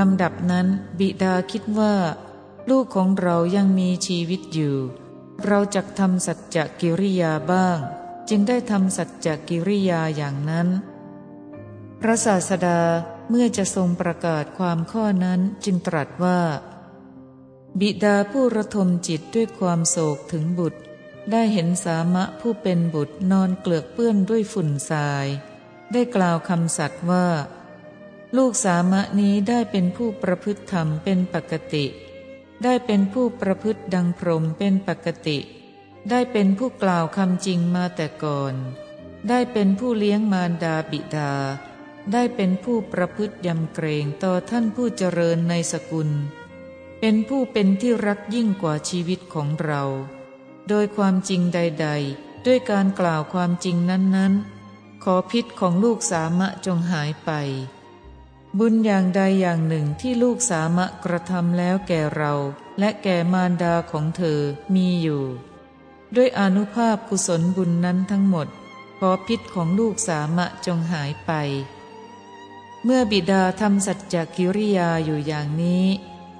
ลำดับนั้นบิดาคิดว่า ลูกของเรายังมีชีวิตอยู่ เราจะทำสัจจกิริยาบ้าง จึงได้ทำสัจจกิริยาอย่างนั้น พระศาสดาเมื่อจะทรงประกาศความข้อนั้นจึงตรัสว่า บิดาผู้ระทมจิตด้วยความโศกถึงบุตร ได้เห็นสามะผู้เป็นบุตรนอนเกลือกเปื้อนด้วยฝุ่นทราย ได้กล่าวคำสัตว์ว่า ลูกสามะนี้ได้เป็นผู้ประพฤติธรรมเป็นปกติ ได้เป็นผู้ประพฤติดังพรหมเป็นปกติ ได้เป็นผู้กล่าวคำจริงมาแต่ก่อน ได้เป็นผู้เลี้ยงมารดาบิดา ได้เป็นผู้ประพฤติยำเกรงต่อท่านผู้เจริญในสกุล เป็นผู้เป็นที่รักยิ่งกว่าชีวิตของเรา โดยความจริงใด ๆ ด้วยการกล่าวความจริงนั้นๆ ขอพิษของลูกสามะจงหายไป บุญอย่างใดอย่างหนึ่งที่ลูกสามะกระทำแล้วแก่เรา และแก่มารดาของเธอมีอยู่ ด้วยอนุภาพกุศลบุญนั้นทั้งหมดขอพิษของลูกสามะจงหายไป เมื่อบิดาทำสัจจกิริยาอยู่อย่างนี้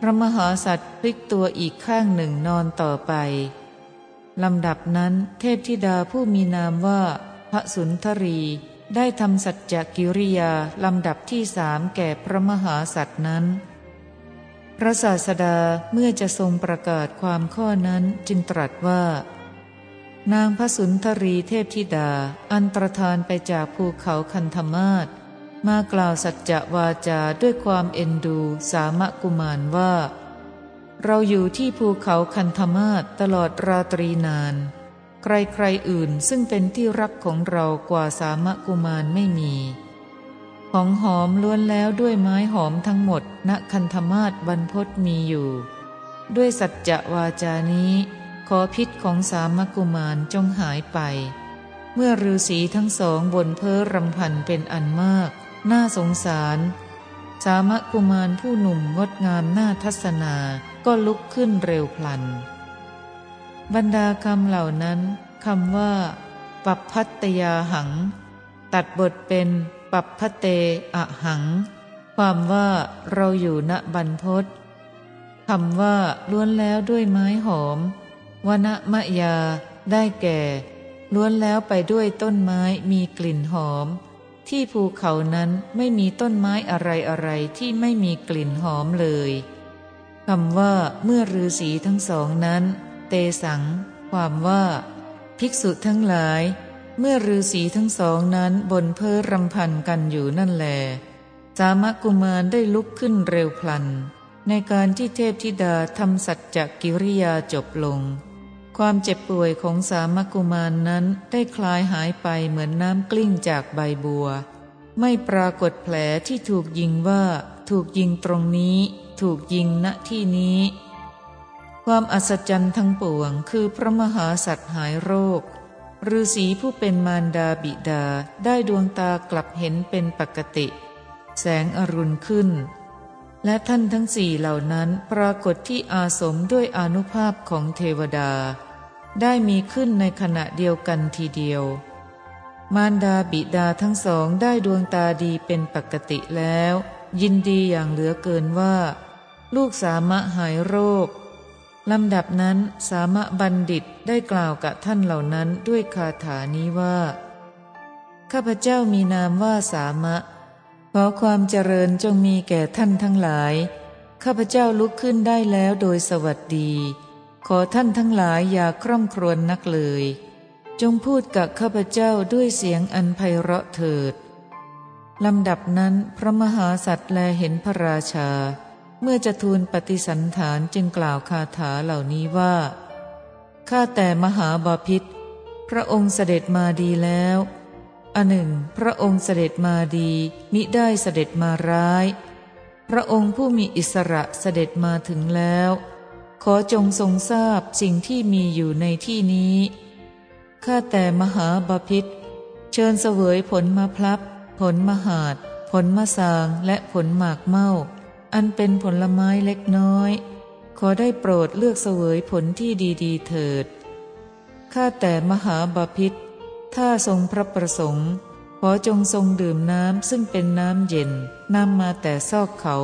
พระมหาสัตว์พลิกตัวอีกข้างหนึ่งนอนต่อไปลำดับนั้นเทพธิดาผู้มีนามว่าพระสุนทรี ได้ทำสัจจกิริยาลำดับที่สามแก่พระมหาสัตว์นั้น พระศาสดาเมื่อจะทรงประกาศความข้อนั้นจึงตรัสว่า นางพระสุนทรีเทพธิดา อันตรธานไปจากภูเขาคันธมาศมากล่าวสัจจะวาจาด้วยความเอ็นดูสามะกุมารว่า เราอยู่ที่ภูเขาคันธมาศตลอดราตรีนาน ใครๆอื่นซึ่งเป็นที่รักของเรากว่าสามะกุมารไม่มี ของหอมล้วนแล้วด้วยไม้หอมทั้งหมดณคันธมาศบรรพศมีอยู่ ด้วยสัจจะวาจานี้ ขอพิษของสามะกุมารจงหายไป เมื่อฤาษีทั้งสองบนเพ้อรำพันเป็นอันมาก น่าสงสาร สามะกุมารผู้หนุ่มงดงามน่าทัศนาก็ลุกขึ้นเร็วพลัน บรรดาคำเหล่านั้นคำว่า ปัปพัตยาหัง ตัดบทเป็น ปัปพเตอะหัง ความว่าเราอยู่ณบรรพศคำว่าล้วนแล้วด้วยไม้หอมวณมะยา ได้แก่ ล้วนแล้วไปด้วยต้นไม้มีกลิ่นหอม ที่ภูเขานั้นไม่มีต้นไม้อะไรอะไรที่ไม่มีกลิ่นหอมเลยคำว่าเมื่อฤาษีทั้งสองนั้น เตสัง ความว่า ภิกษุทั้งหลาย เมื่อฤาษีทั้งสองนั้นบนเพ้อรำพันกันอยู่นั่นแล สามกุมารได้ลุกขึ้นเร็วพลัน ในการที่เทพธิดาทำสัจจกิริยาจบลง ความเจ็บป่วยของสามกุมารนนั้นได้คลายหายไปเหมือนน้ำกลิ้งจากใบบัว ไม่ปรากฏแผลที่ถูกยิงว่า ถูกยิงตรงนี้ ถูกยิงณที่นี้ ความอัศจรรย์ทั้งปวง คือพระมหาสัตว์หายโรคฤาษีผู้เป็นมารดาบิดาได้ดวงตากลับเห็นเป็นปกติ แสงอรุณขึ้น และท่านทั้งสี่เหล่านั้นปรากฏที่อาสมด้วยอนุภาพของเทวดา ได้มีขึ้นในขณะเดียวกันทีเดียว มารดาบิดาทั้งสองได้ดวงตาดีเป็นปกติแล้ว ยินดีอย่างเหลือเกินว่า ลูกสามะหายโรค ลำดับนั้นสามะบัณฑิตได้กล่าวกับท่านเหล่านั้นด้วยคาถานี้ว่า ข้าพเจ้ามีนามว่าสามะ ขอความเจริญจงมีแก่ท่านทั้งหลาย ข้าพเจ้าลุกขึ้นได้แล้วโดยสวัสดี ขอท่านทั้งหลายอย่าคร่ำครวญนักเลย จงพูดกับข้าพเจ้าด้วยเสียงอันไพเราะเถิดลำดับนั้นพระมหาสัตว์แลเห็นพระราชา เมื่อจะทูลปฏิสันฐานจึงกล่าวคาถาเหล่านี้ว่า ข้าแต่มหาบาพิษพระองค์เสด็จมาดีแล้ว อันหนึ่ง พระองค์เสด็จมาดีมิได้เสด็จมาร้าย พระองค์ผู้มีอิสระเสด็จมาถึงแล้ว ขอจงทรงทราบสิ่งที่มีอยู่ในที่นี้ ข้าแต่มหาบาพิษเชิญเสวยผลมะพลับ ผลมหาด ผลมะสางและผลหมากเมา อันเป็นผลไม้เล็กน้อย ขอได้โปรดเลือกเสวยผลที่ดีๆเถิด ข้าแต่มหาบาพิษถ้าทรงพระประสงค์ ขอจงทรงดื่มน้ำซึ่งเป็นน้ำเย็นนำมาแต่ซอกเขา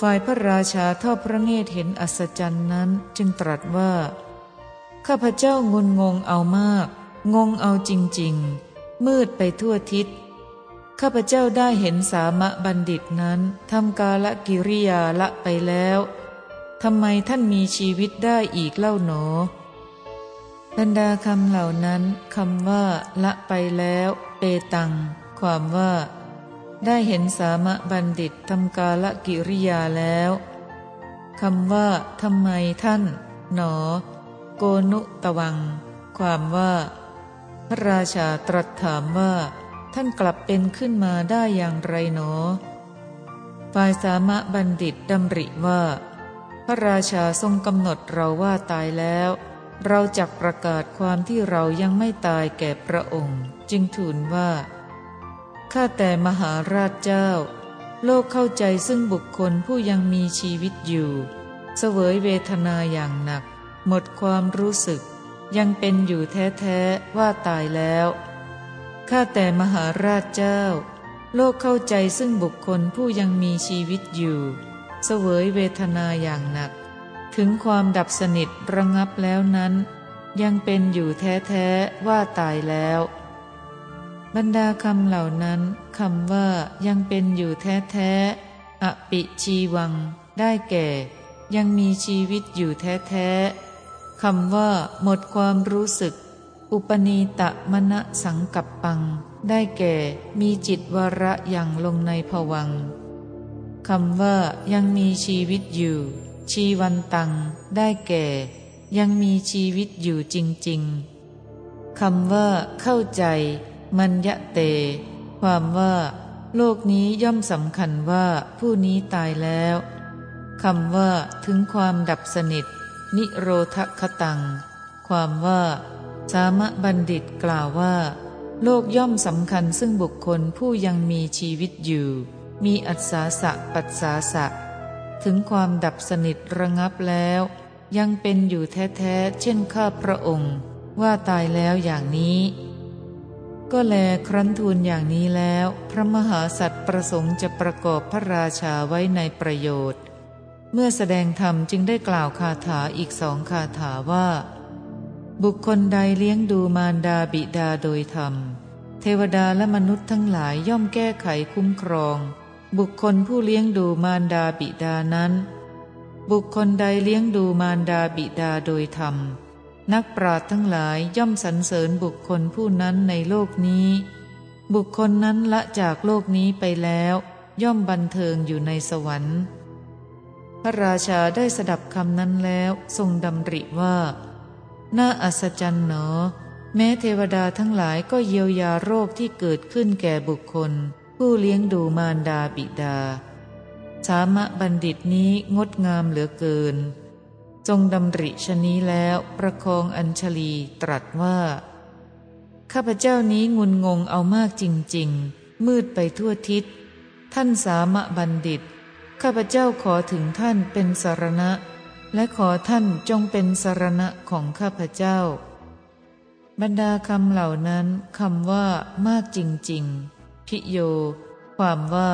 ฝ่ายพระราชาทอดพระเนตรเห็นอัศจรรย์นั้นจึงตรัสว่า ข้าพเจ้างุนงงเอามาก งงเอาจริง ๆ มืดไปทั่วทิศ ข้าพเจ้าได้เห็นสามะบัณฑิตนั้นทำกาละกิริยาละไปแล้วทำไมท่านมีชีวิตได้อีกเล่าหนอ บรรดาคำเหล่านั้นคำว่า ละไปแล้ว เปตัง ความว่า ได้เห็นสามะบัณฑิตทำกาละกิริยาแล้วคำว่าทำไมท่าน หนอ โกนุตวัง ความว่า พระราชาตรัสถามว่า ท่านกลับเป็นขึ้นมาได้อย่างไรหนอฝ่ายสามะบัณฑิตดำริว่า พระราชาทรงกำหนดเราว่าตายแล้ว เราจักประกาศความที่เรายังไม่ตายแก่พระองค์ จึงทูลว่า ข้าแต่มหาราชเจ้า โลกเข้าใจซึ่งบุคคลผู้ยังมีชีวิตอยู่ เสวยเวทนาอย่างหนัก หมดความรู้สึก ยังเป็นอยู่แท้ ๆ ว่าตายแล้ว ข้าแต่มหาราชเจ้า โลกเข้าใจซึ่งบุคคลผู้ยังมีชีวิตอยู่ เสวยเวทนาอย่างหนัก ถึงความดับสนิทระงับแล้วนั้น ยังเป็นอยู่แท้ๆว่าตายแล้ว บรรดาคำเหล่านั้นคำว่ายังเป็นอยู่แท้ๆอปิชีวัง ได้แก่ ยังมีชีวิตอยู่แท้ๆคำว่าหมดความรู้สึก อุปนีตะมณะสังกับปัง ได้แก่มีจิตวระอย่างลงในผวังคำว่ายังมีชีวิตอยู่ ชีวันตัง ได้แก่ ยังมีชีวิตอยู่จริง ๆคำว่า เข้าใจ มัญญะเต ความว่า โลกนี้ย่อมสำคัญว่าผู้นี้ตายแล้วคำว่า ถึงความดับสนิท นิโรธคตัง ความว่า สามะบัณฑิตกล่าวว่า โลกย่อมสำคัญซึ่งบุคคลผู้ยังมีชีวิตอยู่ มีอัศาสะปัสสาสะ ถึงความดับสนิทระงับแล้ว ยังเป็นอยู่แท้ๆเช่นข้าพระองค์ ว่าตายแล้วอย่างนี้ ก็แลครั้นทูลอย่างนี้แล้ว พระมหาสัตว์ประสงค์จะประกอบพระราชาไว้ในประโยชน์ เมื่อแสดงธรรมจึงได้กล่าวคาถาอีกสองคาถาว่า บุคคลใดเลี้ยงดูมารดาบิดาโดยธรรม เทวดาและมนุษย์ทั้งหลายย่อมแก้ไขคุ้มครอง บุคคลผู้เลี้ยงดูมารดาบิดานั้น บุคคลใดเลี้ยงดูมารดาบิดาโดยธรรม นักปราชญ์ทั้งหลายย่อมสรรเสริญบุคคลผู้นั้นในโลกนี้ บุคคลนั้นละจากโลกนี้ไปแล้ว ย่อมบันเทิงอยู่ในสวรรค์ พระราชาได้สดับคำนั้นแล้วทรงดำริว่า น่าอัศจรรย์หนอ แม้เทวดาทั้งหลายก็เยียวยาโรคที่เกิดขึ้นแก่บุคคล ผู้เลี้ยงดูมารดาบิดา สามะบัณฑิตนี้งดงามเหลือเกิน จงดำริชนี้แล้วประคองอัญชลีตรัสว่า ข้าพเจ้านี้งุนงงเอามากจริง ๆ มืดไปทั่วทิศ ท่านสามะบัณฑิต ข้าพเจ้าขอถึงท่านเป็นสารณะ และขอท่านจงเป็นสารณะของข้าพเจ้า บรรดาคำเหล่านั้นคำว่ามากจริงๆ พิโย ความว่า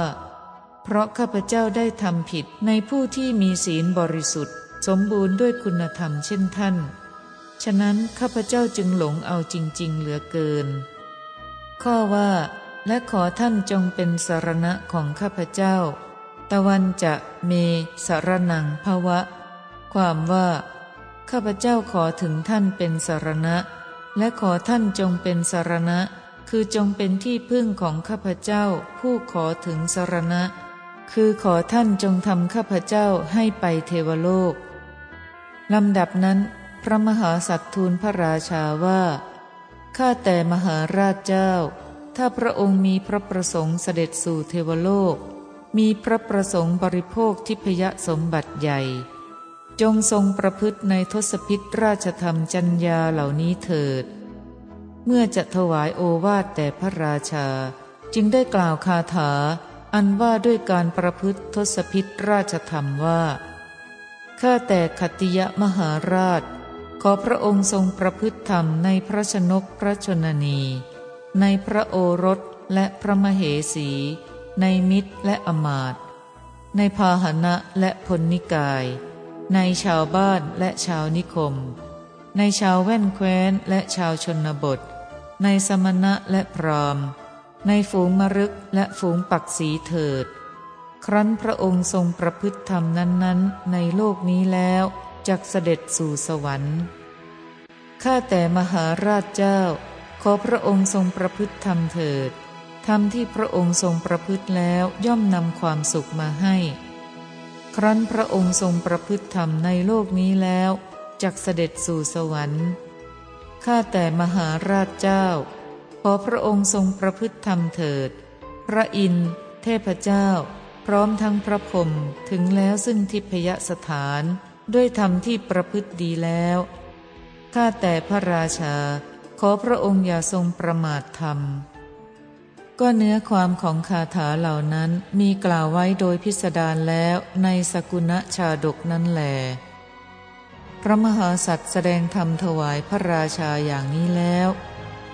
เพราะข้าพเจ้าได้ทำผิดในผู้ที่มีศีลบริสุทธิ์ สมบูรณ์ด้วยคุณธรรมเช่นท่าน ฉะนั้นข้าพเจ้าจึงหลงเอาจริง ๆ เหลือเกิน ข้อว่า และขอท่านจงเป็นสารณะของข้าพเจ้า ตะวันจะเมสารนังภวะ ความว่า ข้าพเจ้าขอถึงท่านเป็นสารณะ และขอท่านจงเป็นสารณะ คือจงเป็นที่พึ่งของข้าพเจ้า ผู้ขอถึงสารณะ คือขอท่านจงทำข้าพเจ้าให้ไปเทวโลกลำดับนั้น พระมหาสัตทูลพระราชาว่าข้าแต่มหาราชเจ้า ถ้าพระองค์มีพระประสงค์เสด็จสู่เทวโลก มีพระประสงค์บริโภคทิพยสมบัติใหญ่ จงทรงประพฤติในทศพิษราชธรรมจัญญาเหล่านี้เถิด เมื่อจะถวายโอวาทแต่พระราชา จึงได้กล่าวคาถา อันว่าด้วยการประพฤติทศพิษราชธรรมว่าข้าแต่ขติยมหาราช ขอพระองค์ทรงประพฤติธรรมในพระชนกพระชนนี ในพระโอรสและพระมเหสี ในมิตรและอมาตในพาหนะและพลนิกาย ในชาวบ้านและชาวนิคม ในชาวแว่นแคว้นและชาวชนบท ในสมณะและพรามในฝูงมรึกและฝูงปักสีเถิด ครั้นพระองค์ทรงประพฤติธรรมนั้นๆ ในโลกนี้แล้วจักเสด็จสู่สวรรค์ข้าแต่มหาราชเจ้า ขอพระองค์ทรงประพฤติธรรมเถิดธรรมที่พระองค์ทรงประพฤติแล้วย่อมนำความสุขมาให้ ครั้นพระองค์ทรงประพฤติธรรมในโลกนี้แล้วจักเสด็จสู่สวรรค์ ข้าแต่มหาราชเจ้า ขอพระองค์ทรงประพฤติธรรมเถิด พระอินทร์เทพเจ้า พร้อมทั้งพระพรหมถึงแล้วซึ่งทิพยสถานด้วยธรรมที่ประพฤติดีแล้ว ข้าแต่พระราชา ขอพระองค์อย่าทรงประมาทธรรม ก็เนื้อความของคาถาเหล่านั้นมีกล่าวไว้โดยพิสดารแล้วในสกุณชาดกนั้นแหลพระมหาสัตว์แสดงธรรมถวายพระราชาอย่างนี้แล้ว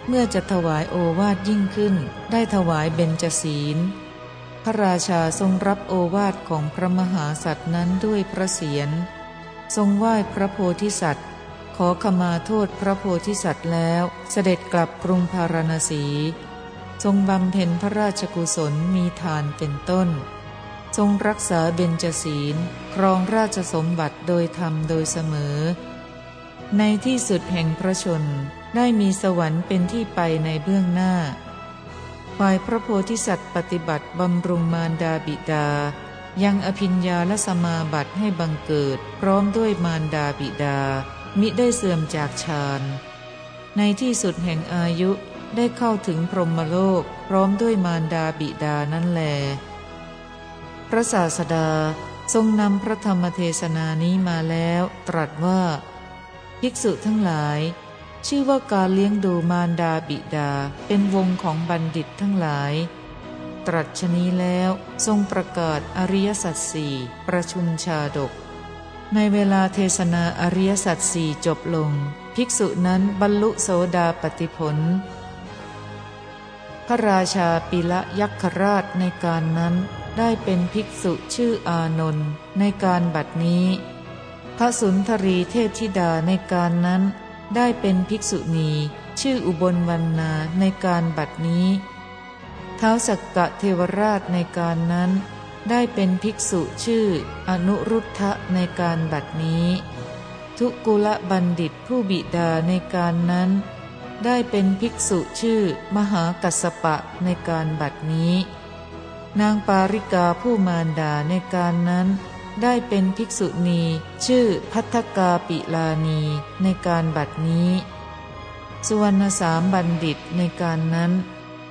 เมื่อจะถวายโอวาทยิ่งขึ้น ได้ถวายเบญจศีล พระราชาทรงรับโอวาทของพระมหาสัตว์นั้นด้วยพระเศียรทรงไหว้พระโพธิสัตว์ ขอขมาโทษพระโพธิสัตว์แล้ว เสด็จกลับกรุงพาราณสี ทรงบำเพ็ญพระราชกุศลมีทานเป็นต้น ทรงรักษาเบญจศีลครองราชสมบัติโดยธรรมโดยเสมอ ในที่สุดแห่งพระชนได้มีสวรรค์เป็นที่ไปในเบื้องหน้า ฝ่ายพระโพธิสัตว์ปฏิบัติบำรุงมารดาบิดา ยังอภิญญาและสมาบัติให้บังเกิดพร้อมด้วยมารดาบิดา มิได้เสื่อมจากฌานในที่สุดแห่งอายุ ได้เข้าถึงพรหมโลกพร้อมด้วยมารดาบิดานั่นแล พระศาสดาทรงนำพระธรรมเทศนานี้มาแล้ว ตรัสว่า ภิกษุทั้งหลาย ชื่อว่าการเลี้ยงดูมารดาบิดาเป็นวงของบัณฑิตทั้งหลาย ตรัสชนี้แล้วทรงประกาศอริยสัจสี่ประชุมชาดก ในเวลาเทศนาอริยสัจสี่จบลง ภิกษุนั้นบรรลุโสดาปติผล พระราชาปิละยักษราชในการนั้น ได้เป็นภิกษุชื่ออานนท์ในการบัดนี้ พระสุนทรีเทพธิดาในการนั้น ได้เป็นภิกษุณีชื่ออุบลวรรณาในการบัดนี้เท้าสักกะเทวราชในการนั้น ได้เป็นภิกษุชื่ออนุรุทธะในการบัดนี้ ทุกุละบัณฑิตผู้บิดาในการนั้น ได้เป็นภิกษุชื่อมหากัสปะในการบัดนี้ นางปาริกาผู้มารดาในการนั้น ได้เป็นภิกษุณีชื่อพัทกาปิลานีในการบัดนี้สุวรรณสามบัณฑิตในการนั้น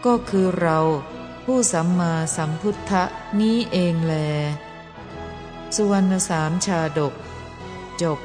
ก็คือเราผู้สัมมาสัมพุทธะนี้เองแล สุวรรณสามชาดก จบ